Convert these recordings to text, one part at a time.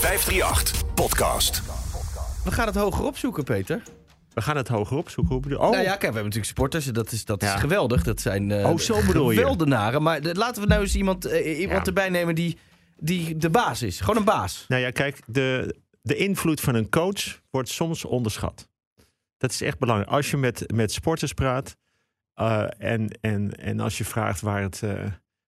538 Podcast. We gaan het hoger opzoeken, Peter. We gaan het hoger opzoeken. Oh, Nou ja, kijk, we hebben natuurlijk supporters. Dat is, dat is Ja. geweldig. Dat zijn eh Oh, zo bedoel je. Maar de- laten we nou eens iemand, eh, iemand Ja. erbij nemen die, die de baas is. Gewoon een baas. nou ja, kijk, de, de invloed van een coach wordt soms onderschat. Dat is echt belangrijk. Als je met, met sporters praat eh, en, en, en als je vraagt waar, het, eh,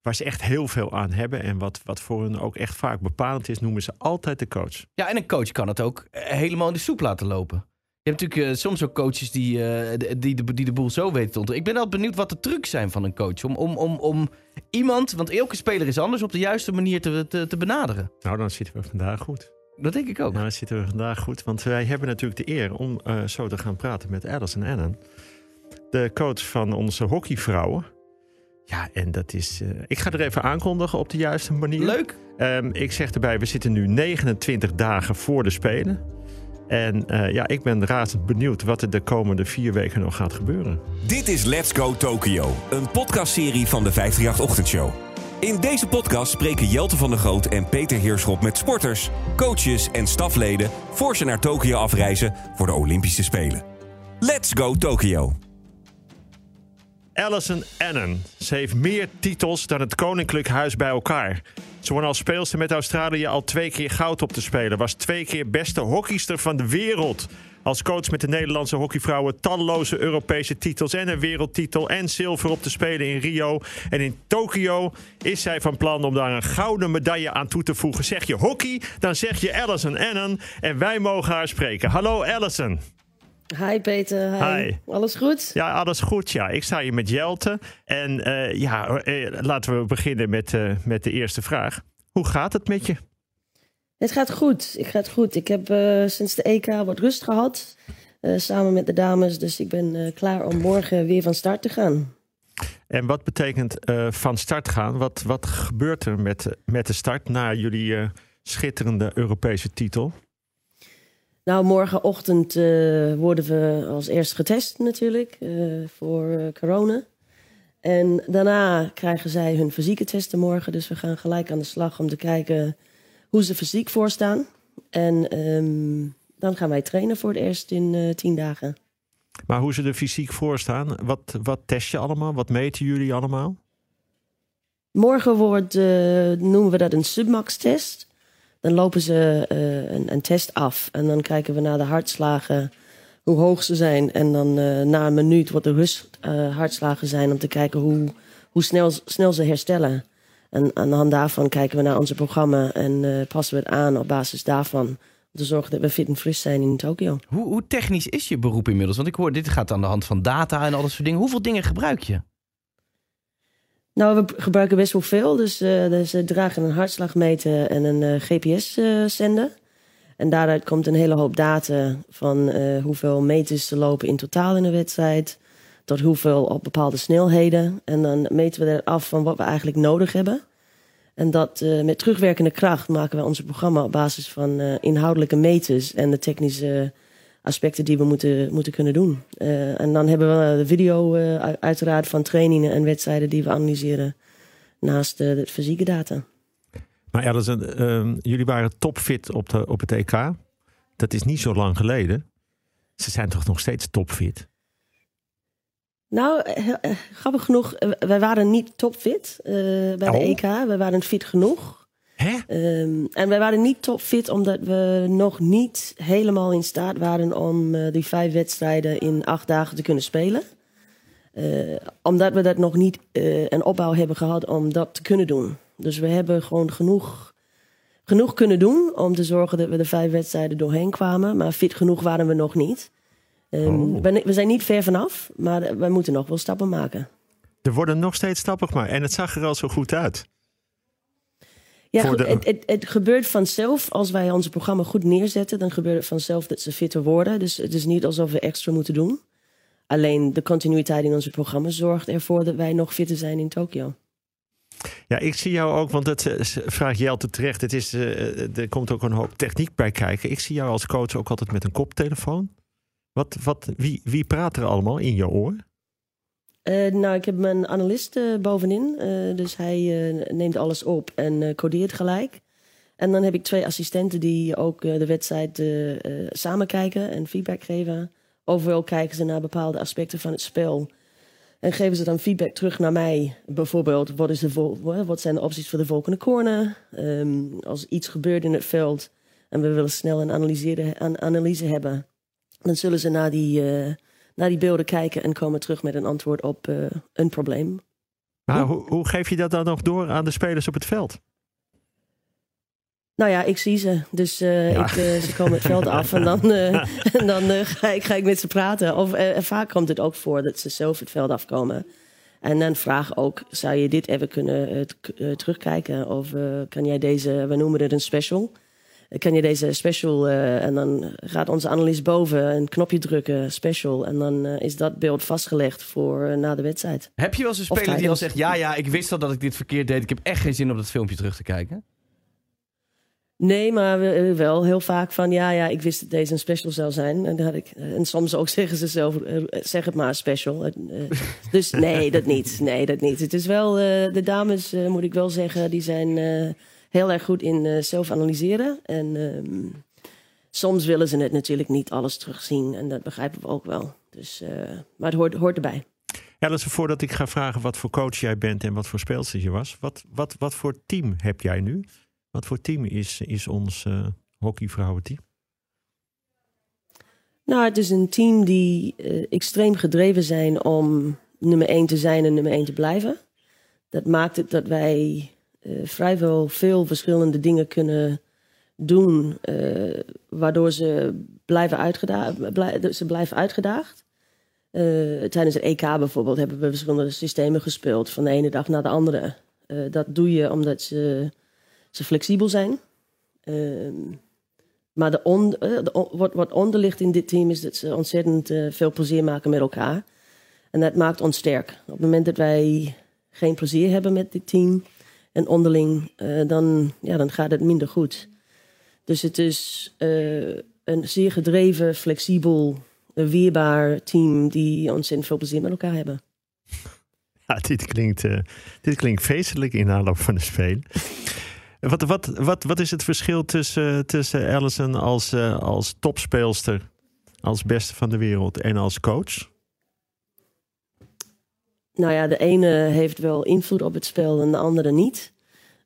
waar ze echt heel veel aan hebben en wat, wat voor hun ook echt vaak bepalend is, noemen ze altijd de coach. Ja, en een coach kan het ook eh, helemaal in de soep laten lopen. Je hebt natuurlijk eh, soms ook coaches die, eh, die, de, die de boel zo weten te ontwikkelen. Ik ben wel benieuwd wat de trucs zijn van een coach. Om, om, om, om iemand, want elke speler is anders, op de juiste manier te, te, te benaderen. Nou, dan zitten we vandaag goed. Dat denk ik ook. Nou, dan zitten we vandaag goed. Want wij hebben natuurlijk de eer om zo te gaan praten met Alison Annan. De coach van onze hockeyvrouwen. Ja, en dat is... eh, ik ga er even aankondigen op de juiste manier. Leuk. Ehm, ik zeg erbij, we zitten nu 29 dagen voor de Spelen. En eh, ja, ik ben razend benieuwd wat er de komende vier weken nog gaat gebeuren. Dit is Let's Go Tokyo, een podcastserie van de 538 Ochtendshow. In deze podcast spreken Jelte van der Groot en Peter Heerschop met sporters, coaches en stafleden voor ze naar Tokio afreizen voor de Olympische Spelen. Let's Go Tokyo. Alison Annan. Ze heeft meer titels dan het Koninklijk Huis bij elkaar. Ze won als speelster met Australië al twee keer goud op te spelen. Was twee keer beste hockeyster van de wereld. Als coach met de Nederlandse hockeyvrouwen talloze Europese titels en een wereldtitel en zilver op te spelen in Rio. En in Tokio is zij van plan om daar een gouden medaille aan toe te voegen. Zeg je hockey, dan zeg je Alison Annan en wij mogen haar spreken. Hallo Alison. Hi Peter, hi. Hi. Alles goed? Ja, alles goed. Ja, ik sta hier met Jelte. En eh, ja, eh, laten we beginnen met, eh, met de eerste vraag. Hoe gaat het met je? Het gaat goed, het gaat goed. Ik heb sinds de EK wat rust gehad, eh, samen met de dames. Dus ik ben klaar om morgen weer van start te gaan. En wat betekent van start gaan? Wat, wat gebeurt er met, met de start na jullie schitterende Europese titel? Nou, morgenochtend eh, worden we als eerst getest natuurlijk eh, voor eh, corona. En daarna krijgen zij hun fysieke testen morgen. Dus we gaan gelijk aan de slag om te kijken hoe ze fysiek voorstaan. En ehm, dan gaan wij trainen voor het eerst in eh, tien dagen. Maar hoe ze er fysiek voor staan? Wat, wat test je allemaal? Wat meten jullie allemaal? Morgen wordt, noemen we dat een submax-test. Dan lopen ze eh, een, een test af en dan kijken we naar de hartslagen, hoe hoog ze zijn. En dan eh, na een minuut wat de rusthartslagen zijn om te kijken hoe, hoe snel, snel ze herstellen. En aan de hand daarvan kijken we naar onze programma en eh, passen we het aan op basis daarvan. Om te zorgen dat we fit en fris zijn in Tokio. Hoe, hoe technisch is je beroep inmiddels? Want ik hoor, dit gaat aan de hand van data en al dat soort dingen. Hoeveel dingen gebruik je? Nou, we gebruiken best wel veel. Dus, eh, dus ze dragen een hartslagmeter en een GPS-zender. en daaruit komt een hele hoop data van eh, hoeveel meters ze lopen in totaal in een wedstrijd. Tot hoeveel op bepaalde snelheden. En dan meten we er af van wat we eigenlijk nodig hebben. En dat eh, met terugwerkende kracht maken we onze programma op basis van eh, inhoudelijke meters en de technische aspecten die we moeten, moeten kunnen doen. Eh, en dan hebben we de video eh, uiteraard van trainingen en wedstrijden die we analyseren naast eh, de fysieke data. Maar Alison, ehm, jullie waren topfit op, de, op het EK. Dat is niet zo lang geleden. Ze zijn toch nog steeds topfit? Nou, grappig genoeg, wij waren niet topfit bij de Oh. EK. We waren fit genoeg. Hè? Ehm, en wij waren niet topfit omdat we nog niet helemaal in staat waren om eh, die vijf wedstrijden in acht dagen te kunnen spelen. Eh, omdat we dat nog niet eh, een opbouw hebben gehad om dat te kunnen doen. Dus we hebben gewoon genoeg, genoeg kunnen doen om te zorgen dat we de vijf wedstrijden doorheen kwamen. Maar fit genoeg waren we nog niet. Ehm, Oh. we, we zijn niet ver vanaf, maar wij moeten nog wel stappen maken. Er worden nog steeds stappen gemaakt. En het zag er al zo goed uit. Ja, Voor goed, de- het, het, het gebeurt vanzelf. Als wij ons programma goed neerzetten, dan gebeurt het vanzelf dat ze fitter worden. Dus het is niet alsof we extra moeten doen. Alleen de continuïteit in onze programma zorgt ervoor dat wij nog fitter zijn in Tokio. Ja, ik zie jou ook, want dat eh, vraagt Jelte terecht. Het is, eh, er komt ook een hoop techniek bij kijken. Ik zie jou als coach ook altijd met een koptelefoon. Wat, wat, wie, wie praat er allemaal in je oor? Eh, nou, ik heb mijn analist eh, bovenin. eh, dus hij neemt alles op en codeert gelijk. En dan heb ik twee assistenten die ook de wedstrijd samen kijken en feedback geven. Overal kijken ze naar bepaalde aspecten van het spel. En geven ze dan feedback terug naar mij. Bijvoorbeeld, wat, is de wat zijn de opties voor de volgende corner? Ehm, als iets gebeurt in het veld en we willen snel een analyse, een analyse hebben, dan zullen ze naar die, naar die beelden kijken en komen terug met een antwoord op eh, een probleem. Hoe, hoe geef je dat dan nog door aan de spelers op het veld? Nou ja, ik zie ze. Dus eh, Ja. ik, eh, ze komen het veld af en dan, en dan ga, ik, ga ik met ze praten. Of vaak komt het ook voor dat ze zelf het veld afkomen. En dan vraag ook, zou je dit even kunnen terugkijken? Of kan jij deze, we noemen het een special. Eh, Kan je deze special, eh, en dan gaat onze analist boven een knopje drukken, special. En dan eh, is dat beeld vastgelegd voor na de wedstrijd. Heb je wel eens een speler die al zegt... ja, ja, ik wist al dat ik dit verkeerd deed. Ik heb echt geen zin om dat filmpje terug te kijken. Nee, maar we- wel heel vaak van ja, ja, ik wist dat deze een special zou zijn. En, had ik, en soms ook zeggen ze zelf, zeg het maar special. Dus nee, dat niet. Nee, dat niet. Het is wel, de dames moet ik wel zeggen, die zijn heel erg goed in eh, zelf analyseren. En ehm, soms willen ze het natuurlijk niet alles terugzien. En dat begrijpen we ook wel. Dus, eh, maar het hoort, hoort erbij. Alice, voordat ik ga vragen wat voor coach jij bent en wat voor speelster je was. Wat, wat, wat voor team heb jij nu? Wat voor team is, is ons eh hockeyvrouwenteam? Nou, het is een team die extreem gedreven zijn om nummer 1 te zijn en nummer 1 te blijven. Dat maakt het dat wij vrijwel veel verschillende dingen kunnen doen, eh, waardoor ze blijven, uitgeda- blij- ze blijven uitgedaagd. Eh, tijdens het EK bijvoorbeeld hebben we verschillende systemen gespeeld, van de ene dag naar de andere. Eh, dat doe je omdat ze, ze flexibel zijn. Ehm, maar de eh, wat, wat onder ligt in dit team is dat ze ontzettend eh, veel plezier maken met elkaar. En dat maakt ons sterk. Op het moment dat wij geen plezier hebben met dit team en onderling, eh, dan, ja, dan gaat het minder goed. Dus het is eh, een zeer gedreven, flexibel, eh, weerbaar team die ontzettend veel plezier met elkaar hebben. Ja, dit klinkt, dit klinkt feestelijk in aanloop van de Spelen. Wat, wat, wat, wat is het verschil tussen, tussen Allison als, als topspeelster, als beste van de wereld en als coach? Nou ja, de ene heeft wel invloed op het spel en de andere niet.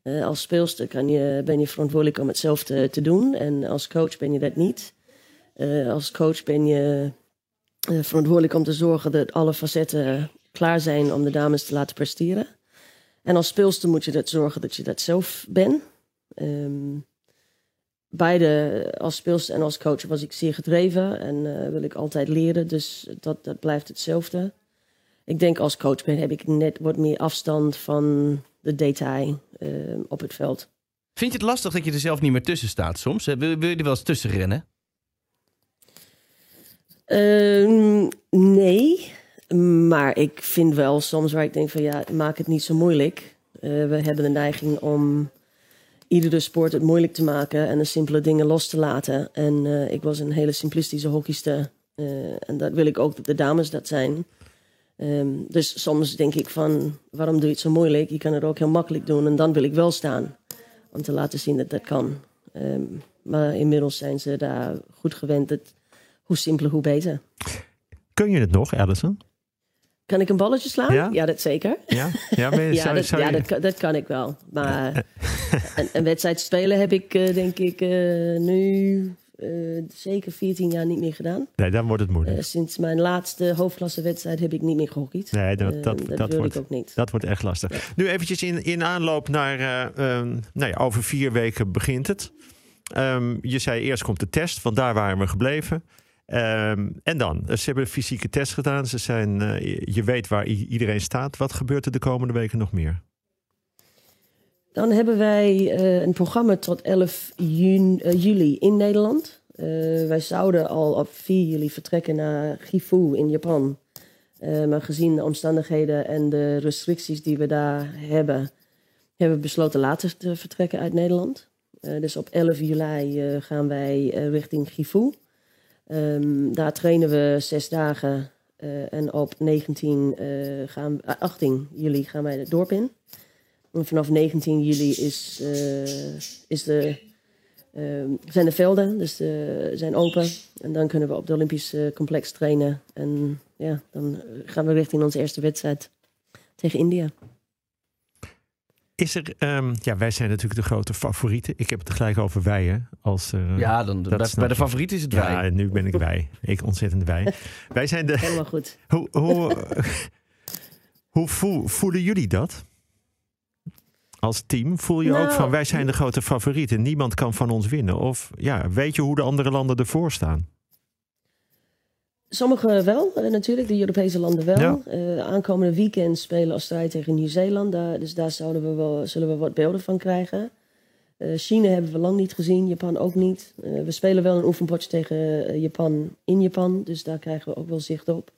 Eh, als speelster kan je, ben je verantwoordelijk om het zelf te, doen. En als coach ben je dat niet. Eh, als coach ben je eh, verantwoordelijk om te zorgen dat alle facetten klaar zijn om de dames te laten presteren. En als speelster moet je dat zorgen dat je dat zelf bent. Ehm, beide, als speelster en als coach, was ik zeer gedreven en wil ik altijd leren. Dus dat, dat blijft hetzelfde. Ik denk als coach ben, heb ik net wat meer afstand van de detail eh, op het veld. Vind je het lastig dat je er zelf niet meer tussen staat soms? Wil, wil je er wel eens tussen rennen? Ehm, nee, maar ik vind wel soms waar ik denk van ja, maak het niet zo moeilijk. Eh, we hebben de neiging om iedere sport het moeilijk te maken en de simpele dingen los te laten. En eh, ik was een hele simplistische hockeyster. en dat wil ik ook dat de dames dat zijn. Ehm, dus soms denk ik van, waarom doe je het zo moeilijk? Je kan het ook heel makkelijk doen en dan wil ik wel staan. Om te laten zien dat dat kan. Ehm, maar inmiddels zijn ze daar goed gewend. Dat, hoe simpeler, hoe beter. Kun je het nog, Allison? Kan ik een balletje slaan? Ja? dat zeker. Ja, ja, je- Ja, zou- dat, zou ja je- dat, kan- dat kan ik wel. Maar een, een wedstrijd spelen heb ik, eh, denk ik, eh, nu eh, zeker 14 jaar niet meer gedaan. Nee, dan wordt het moeilijk. Eh, sinds mijn laatste hoofdklassewedstrijd heb ik niet meer gehockeyd. Nee, dat, Eh, dat, dat, wordt, ik ook niet. dat wordt echt lastig. Nu eventjes in, in aanloop naar... eh, ehm, nou ja, over vier weken begint het. Ehm, je zei eerst komt de test, want daar waren we gebleven. Ehm, en dan, ze hebben een fysieke test gedaan. Ze zijn, je weet waar iedereen staat. Wat gebeurt er de komende weken nog meer? Dan hebben wij eh, een programma tot 11 juni, eh, juli in Nederland. Eh, wij zouden al op 4 juli vertrekken naar Gifu in Japan. Maar gezien de omstandigheden en de restricties die we daar hebben, hebben we besloten later te vertrekken uit Nederland. Dus op 11 juli gaan wij richting Gifu. Ehm, daar trainen we zes dagen. en op 19, eh, gaan, eh, 18 juli gaan wij het dorp in. En vanaf 19 juli is, eh, is de Ehm, zijn de velden, dus eh, zijn open. En dan kunnen we op het Olympisch eh, complex trainen. En ja, dan gaan we richting onze eerste wedstrijd tegen India. Is er, ehm, ja, wij zijn natuurlijk de grote favorieten. Ik heb het gelijk over wij, hè? Als, eh, Ja, dan, dat bij, de ik. favoriet is het ja, wij. nu ben ik wij. Ik ontzettend wij. Wij zijn de. Helemaal goed. Hoe, hoe, hoe voel- voelen jullie dat? Als team voel je ook Nou, van wij zijn de grote favorieten. Niemand kan van ons winnen. Of ja, weet je hoe de andere landen ervoor staan? Sommige wel, eh, natuurlijk, de Europese landen wel. Ja. Eh, aankomende weekend spelen Australië tegen Nieuw-Zeeland. Dus daar zouden we wel, zullen we wat beelden van krijgen. Eh, China hebben we lang niet gezien, Japan ook niet. We spelen wel een oefenpotje tegen Japan in Japan, dus daar krijgen we ook wel zicht op.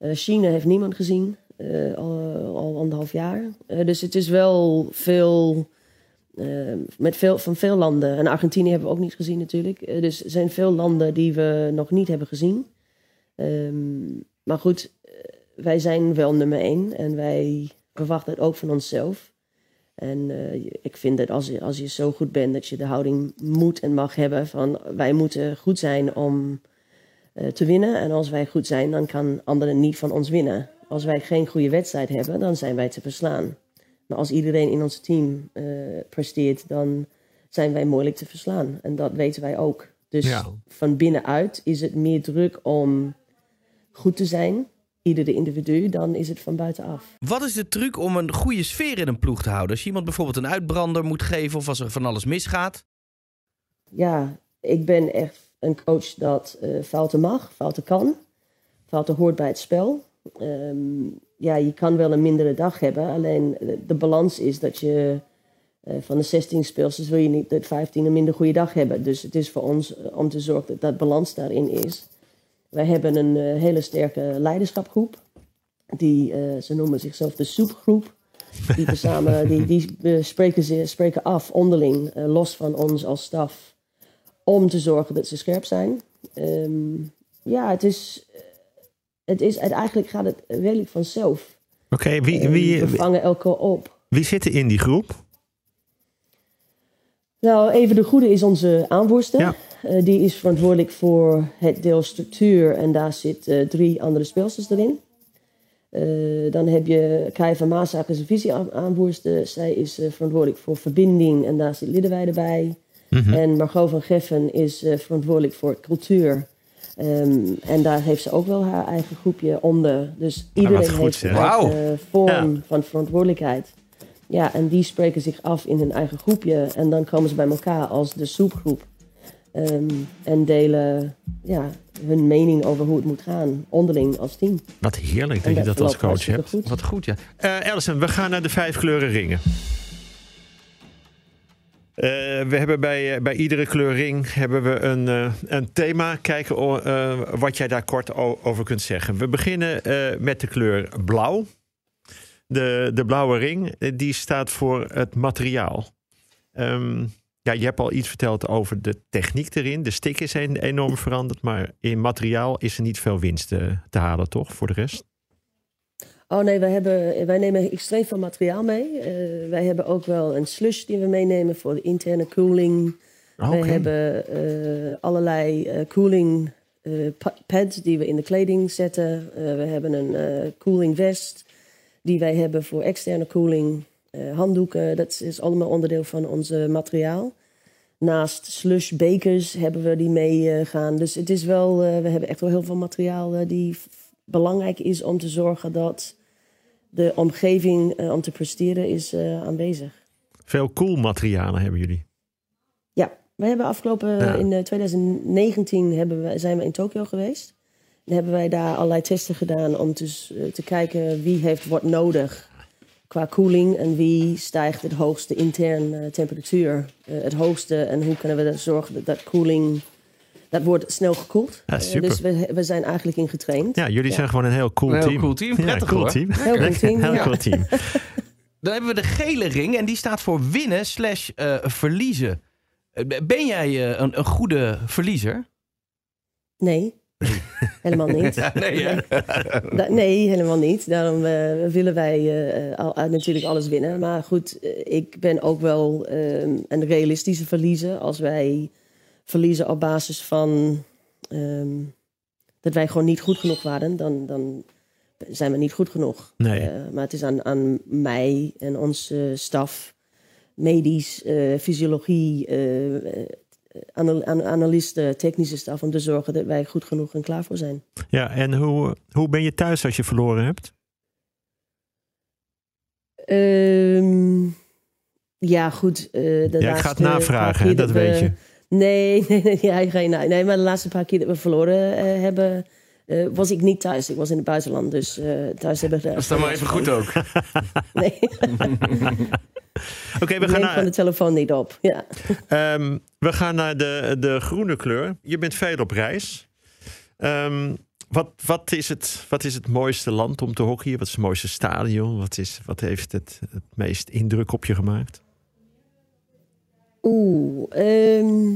China heeft niemand gezien, eh, al, al anderhalf jaar. Eh, dus het is wel veel, eh, met veel, van veel landen. En Argentinië hebben we ook niet gezien natuurlijk. Dus er zijn veel landen die we nog niet hebben gezien. Ehm, maar goed, wij zijn wel nummer één en wij verwachten het ook van onszelf. En ik vind dat als je, als je zo goed bent, dat je de houding moet en mag hebben van wij moeten goed zijn om te winnen. En als wij goed zijn, dan kan anderen niet van ons winnen. Als wij geen goede wedstrijd hebben, dan zijn wij te verslaan. Maar als iedereen in ons team eh, presteert, dan zijn wij moeilijk te verslaan. En dat weten wij ook. Dus Ja. van binnenuit is het meer druk om goed te zijn, iedere individu, dan is het van buitenaf. Wat is de truc om een goede sfeer in een ploeg te houden? Als je iemand bijvoorbeeld een uitbrander moet geven of als er van alles misgaat. Ja, ik ben echt een coach dat eh, fouten mag, fouten kan. Fouten hoort bij het spel. Ehm, ja, je kan wel een mindere dag hebben, alleen de, de balans is dat je eh, van de 16 speelsters wil je niet de 15 een minder goede dag hebben. Dus het is voor ons eh, om te zorgen dat dat balans daarin is. Wij hebben een eh, hele sterke leiderschapgroep. Die, eh, ze noemen zichzelf de soepgroep. Die, samen, die, die eh, spreken, ze, spreken af onderling, eh, los van ons als staf, om te zorgen dat ze scherp zijn. Ehm, ja, het is, eh, het is, eigenlijk gaat het redelijk vanzelf. Oké, wie, Eh, wie, we vangen elkaar op. wie zit er in die groep? Nou, Even de Goede is onze aanvoerster. Ja. Eh, die is verantwoordelijk voor het deel structuur en daar zitten drie andere speelsters erin. Eh, dan heb je Kai van Maasaak is een visie-aanvoerster. Zij is eh, verantwoordelijk voor verbinding en daar zit Liddewij bij. Mhm. En Margot van Geffen is eh, verantwoordelijk voor cultuur. Ehm, en daar heeft ze ook wel haar eigen groepje onder. Dus iedereen goed, heeft een vorm Ja. van verantwoordelijkheid. Ja, en die spreken zich af in hun eigen groepje. En dan komen ze bij elkaar als de soepgroep. Ehm, en delen ja, hun mening over hoe het moet gaan, onderling als team. Wat heerlijk dat je dat als coach hebt. Goed. Wat goed, ja. Eh Alison, we gaan naar de vijf kleuren ringen. Eh, we hebben bij, eh, bij iedere kleurring hebben we een, eh, een thema. Kijken o- eh, wat jij daar kort over kunt zeggen. We beginnen met de kleur blauw. De, de blauwe ring die staat voor het materiaal. Ehm, ja, je hebt al iets verteld over de techniek erin. De stick is en- enorm veranderd. Maar in materiaal is er niet veel winst eh, te halen, toch? Voor de rest? Oh nee, wij, hebben, wij nemen extreem veel materiaal mee. Eh, wij hebben ook wel een slush die we meenemen voor de interne cooling. Oké. Wij hebben eh, allerlei cooling eh, pa- pads die we in de kleding zetten. We hebben een cooling vest die wij hebben voor externe cooling. Eh, handdoeken, dat is allemaal onderdeel van ons materiaal. Naast slush bekers hebben we die meegaan. dus het is wel, we hebben echt wel heel veel materiaal die belangrijk is om te zorgen dat de omgeving eh, om te presteren is eh, aanwezig. Veel cool materialen hebben jullie. Ja, we hebben afgelopen Ja. in eh, 2019 hebben we, zijn we in Tokio geweest. En hebben wij daar allerlei testen gedaan om te, s- eh, te kijken wie heeft wat nodig qua koeling en wie stijgt het hoogste intern eh, temperatuur eh, het hoogste en hoe kunnen we er zorgen dat dat koeling dat wordt snel gekoeld. Ja, Eh, super. dus we, we zijn eigenlijk in getraind. Ja, jullie zijn gewoon een heel cool Een heel team. cool team. Ja, Prettig, cool hoor. team. Heel cool team, Heel cool team. Dan hebben we de gele ring en die staat voor winnen slash eh, verliezen. Eh, Ben jij eh, een, een goede verliezer? Nee, Helemaal niet. nee, nee, helemaal niet. Daarom willen wij eh, al- natuurlijk alles winnen. Maar goed, ik ben ook wel eh, een realistische verliezer. Als wij verliezen op basis van ehm, dat wij gewoon niet goed genoeg waren, dan, dan zijn we niet goed genoeg. Nee. Eh, maar het is aan, aan mij en onze staf, medisch, eh, fysiologie, anal- an- analisten, technische staf, om te zorgen dat wij goed genoeg en klaar voor zijn. Ja, en hoe, hoe ben je thuis als je verloren hebt? Ehm, ja, goed. de Ja, ik ga het navragen, dat we- weet je. Nee, nee, nee, geen, nee, nee, maar de laatste paar keer dat we verloren eh, hebben, eh, was ik niet thuis. Ik was in het buitenland, dus eh, thuis hebben we... Dat is dan maar even goed ook. Nee, Oké, we gaan neem van de naar, telefoon niet op. Ja. ehm, we gaan naar de, de groene kleur. Je bent veel op reis. Ehm, wat, wat, is het, wat is het mooiste land om te hockeyen? Wat is het mooiste stadion? Wat, is, wat heeft het, het meest indruk op je gemaakt? Oeh, ehm,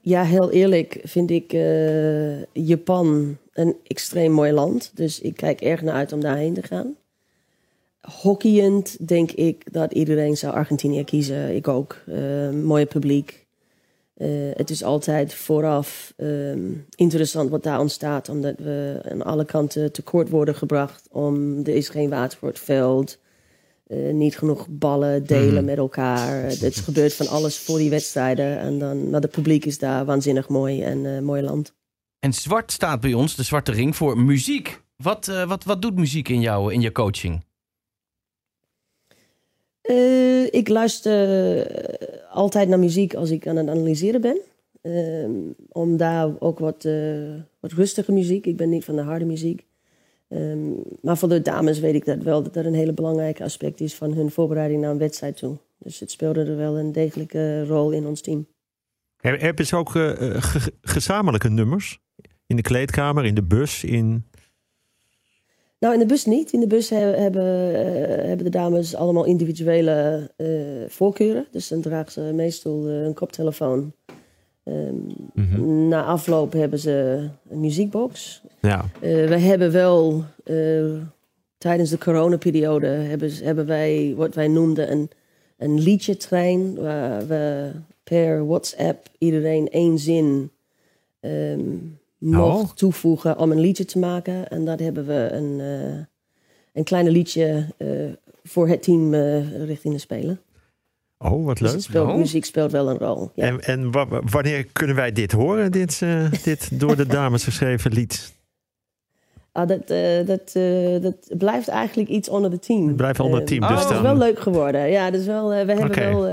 ja, heel eerlijk vind ik eh, Japan een extreem mooi land. Dus ik kijk erg naar uit om daarheen te gaan. Hockeyend denk ik dat iedereen zou Argentinië kiezen. Ik ook. Eh, mooie publiek. Eh, het is altijd vooraf ehm, interessant wat daar ontstaat, omdat we aan alle kanten tekort worden gebracht. Om, er is geen water voor het veld. Eh, niet genoeg ballen delen Mhm. met elkaar. Eh, Het gebeurt van alles voor die wedstrijden. En dan, maar het publiek is daar waanzinnig mooi en eh, mooi land. En zwart staat bij ons, de zwarte ring, voor muziek. Wat, wat, wat doet muziek in jou, in je coaching? Ik luister altijd naar muziek als ik aan het analyseren ben. Ehm, om daar ook wat, wat rustige muziek. Ik ben niet van de harde muziek. Ehm, maar voor de dames weet ik dat wel, dat dat een hele belangrijke aspect is van hun voorbereiding naar een wedstrijd toe. Dus het speelde er wel een degelijke rol in ons team. Heb- Hebben ze ook eh, eh, ge- gezamenlijke nummers? In de kleedkamer, in de bus, in... Nou, in de bus niet. In de bus he- hebben, eh, hebben de dames allemaal individuele voorkeuren. Dus dan dragen ze meestal een koptelefoon. Ehm, Mhm. Na afloop hebben ze een muziekbox. Ja, Eh, we hebben wel eh, tijdens de coronaperiode hebben, hebben wij wat wij noemden een, een liedjetrein. Waar we per WhatsApp iedereen één zin ehm, mocht Oh. toevoegen om een liedje te maken. En dat hebben we een, eh een kleine liedje voor het team richting de spelen. Oh, wat Dus leuk. speelt, Oh. muziek speelt wel een rol. Ja. En, en wa- wa- wanneer kunnen wij dit horen, dit, eh, dit door de dames geschreven lied? Ah, dat, eh, dat, eh, dat blijft eigenlijk iets onder het team. Het blijft onder het team, dus maar het is wel leuk geworden. Ja, dus wel, we hebben Oké. wel...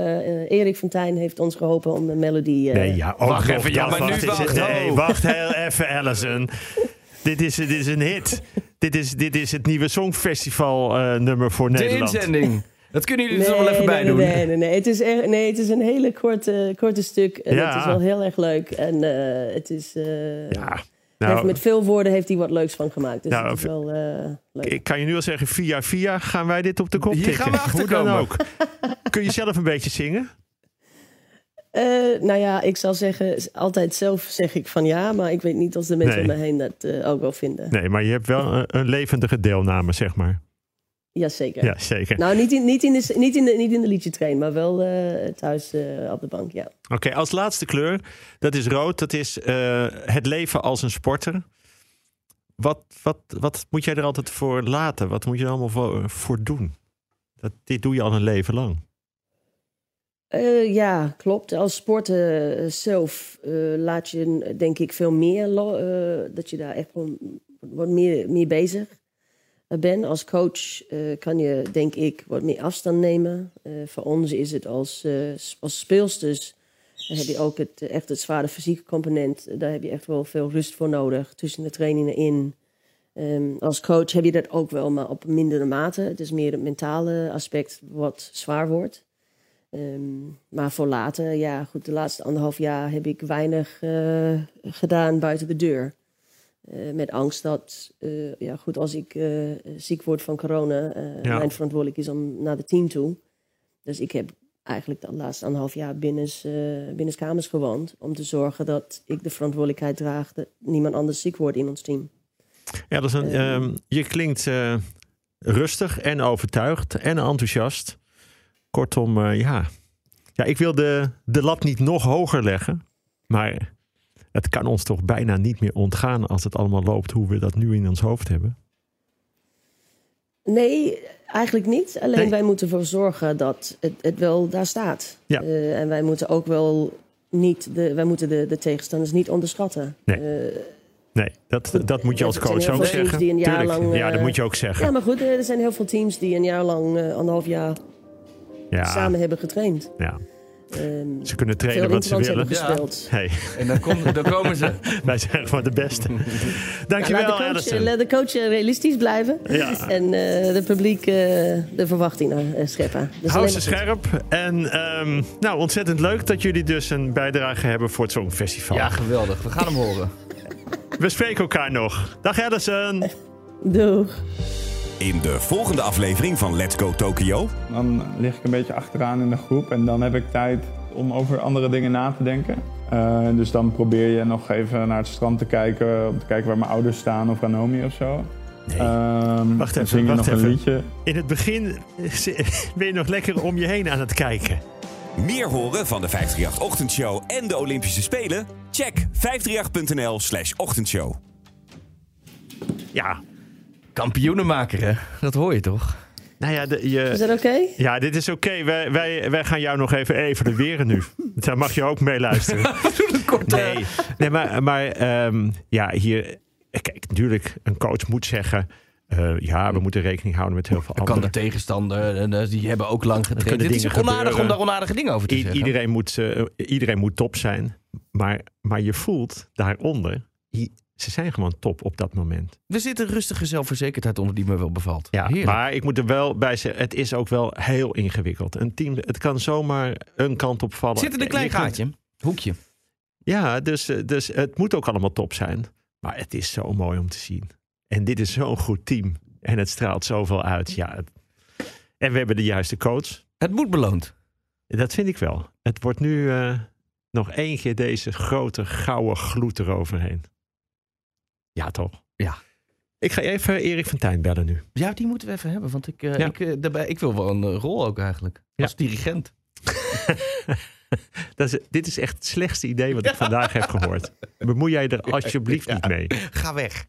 Erik Fontijn heeft ons geholpen om de melodie... eh, Nee, ja, ook wacht nog even, ja, dat. maar nu Wacht eens. wacht. Nee, Oh. wacht heel even, Allison. dit, is, dit is een hit. Dit is, dit is het nieuwe Songfestival eh, nummer voor De Nederland. inzending. Dat kunnen jullie er toch wel even bij nee, doen. Nee, nee, nee. Het is, echt, nee, het is een hele korte, korte stuk. En Ja. het is wel heel erg leuk. En eh, het is... eh, Ja, nou, met veel woorden heeft hij wat leuks van gemaakt. Dus Nou, het is wel eh, leuk. ik kan je nu al zeggen, via via gaan wij dit op de kop Hier tikken. gaan we achterkomen. ook. Kun je zelf een beetje zingen? Eh, nou ja, ik zal zeggen... Altijd zelf zeg ik van ja. Maar ik weet niet of de mensen Nee. om me heen dat eh, ook wel vinden. Nee, maar je hebt wel een, een levendige deelname, zeg maar. Jazeker. Ja, zeker. Nou, niet in, niet in, de, niet in, de, niet in de liedje train, maar wel eh, thuis eh, op de bank, ja. Oké, als laatste kleur, dat is rood. Dat is eh, het leven als een sporter. Wat, wat, wat moet jij er altijd voor laten? Wat moet je er allemaal voor, voor doen? Dat, dit doe je al een leven lang. Ja, klopt. Als sporter zelf laat je, denk ik, veel meer... dat je daar echt gewoon wat meer, meer bezig bent. Als coach eh, kan je, denk ik, wat meer afstand nemen. Eh, voor ons is het als, eh, als speelsters... Heb je ook het, eh, echt het zware fysieke component. Daar heb je echt wel veel rust voor nodig tussen de trainingen in. Ehm, als coach heb je dat ook wel, maar op mindere mate. Het is meer het mentale aspect wat zwaar wordt. Ehm, maar voor later, ja, goed, de laatste anderhalf jaar heb ik weinig eh, gedaan buiten de deur. Eh, met angst dat, eh, ja, goed, als ik eh, ziek word van corona, Ja. mijn verantwoordelijk is om naar het team toe. Dus ik heb eigenlijk de laatste anderhalf jaar binnen, kamers gewoond. Om te zorgen dat ik de verantwoordelijkheid draag dat niemand anders ziek wordt in ons team. Ja, dat is een, ehm, je klinkt rustig en overtuigd en enthousiast. Kortom, ja. ja, ik wil de, de lat niet nog hoger leggen. Maar het kan ons toch bijna niet meer ontgaan als het allemaal loopt hoe we dat nu in ons hoofd hebben. Nee, eigenlijk niet. Alleen wij moeten ervoor zorgen dat het, het wel daar staat. Ja. Uh, en wij moeten ook wel niet de, wij moeten de, de tegenstanders niet onderschatten. Nee. Uh, Nee, dat, dat moet je als coach ook zeggen. Die een jaar lang, ja, dat moet je ook zeggen. Ja, maar goed, er zijn heel veel teams die een jaar lang, anderhalf jaar ja. samen hebben getraind. Ja. Um, ze kunnen trainen wat ze willen. Ja. Hey. En dan, kom, dan komen ze. Wij zijn gewoon de beste. Dankjewel, ja, laat, de coach, laat de coach realistisch blijven. Ja. En uh, de publiek uh, de verwachtingen uh, scheppen. Dus Hou ze scherp. En um, nou, ontzettend leuk dat jullie dus een bijdrage hebben voor het Songfestival. Ja, geweldig. We gaan hem horen. We spreken elkaar nog. Dag Edison. Doeg. In de volgende aflevering van Let's Go Tokyo. Dan lig ik een beetje achteraan in de groep en dan heb ik tijd om over andere dingen na te denken. Uh, dus dan probeer je nog even naar het strand te kijken, om te kijken waar mijn ouders staan of Ranomi of zo. Nee. Um, wacht even, zing je wacht nog even. een liedje. In het begin ben je nog lekker om je heen aan het kijken. Meer horen van de 538-ochtendshow en de Olympische Spelen? Check 538.nl/slash ochtendshow. Ja. Kampioenenmaker, hè? Dat hoor je toch? Nou ja, de, je, is dat oké? Okay? Ja, dit is oké. Okay. Wij, wij, wij gaan jou nog even evalueren nu. Daar mag je ook meeluisteren. Nee, nee maar, maar um, ja, hier... Kijk, natuurlijk, een coach moet zeggen... Uh, ja, we moeten rekening houden met heel veel andere... Kan de tegenstander, die hebben ook lang getraind. Het is onaardig gebeuren. om daar onaardige dingen over te I zeggen. Iedereen moet, uh, iedereen moet top zijn. Maar, maar je voelt daaronder... Ze zijn gewoon top op dat moment. Er zit een rustige zelfverzekerdheid onder die me wel bevalt. Ja, Heerlijk. maar ik moet er wel bij zeggen, het is ook wel heel ingewikkeld. Een team, het kan zomaar een kant op vallen. Zit er een klein gaatje? Kunt... Hoekje. Ja, dus, dus het moet ook allemaal top zijn. Maar het is zo mooi om te zien. En dit is zo'n goed team. En het straalt zoveel uit. Ja, het... En we hebben de juiste coach. Het moet beloond. Dat vind ik wel. Het wordt nu uh, nog één keer deze grote gouden gloed eroverheen. Ja, toch? Ja. Ik ga even Erik van Tijn bellen nu. Ja, die moeten we even hebben. Want ik, uh, ja. ik, uh, daarbij, ik wil wel een uh, rol ook eigenlijk. Ja. Als dirigent. Dat is, dit is echt het slechtste idee wat ik vandaag heb gehoord. Bemoei jij er alsjeblieft niet mee. Ga weg.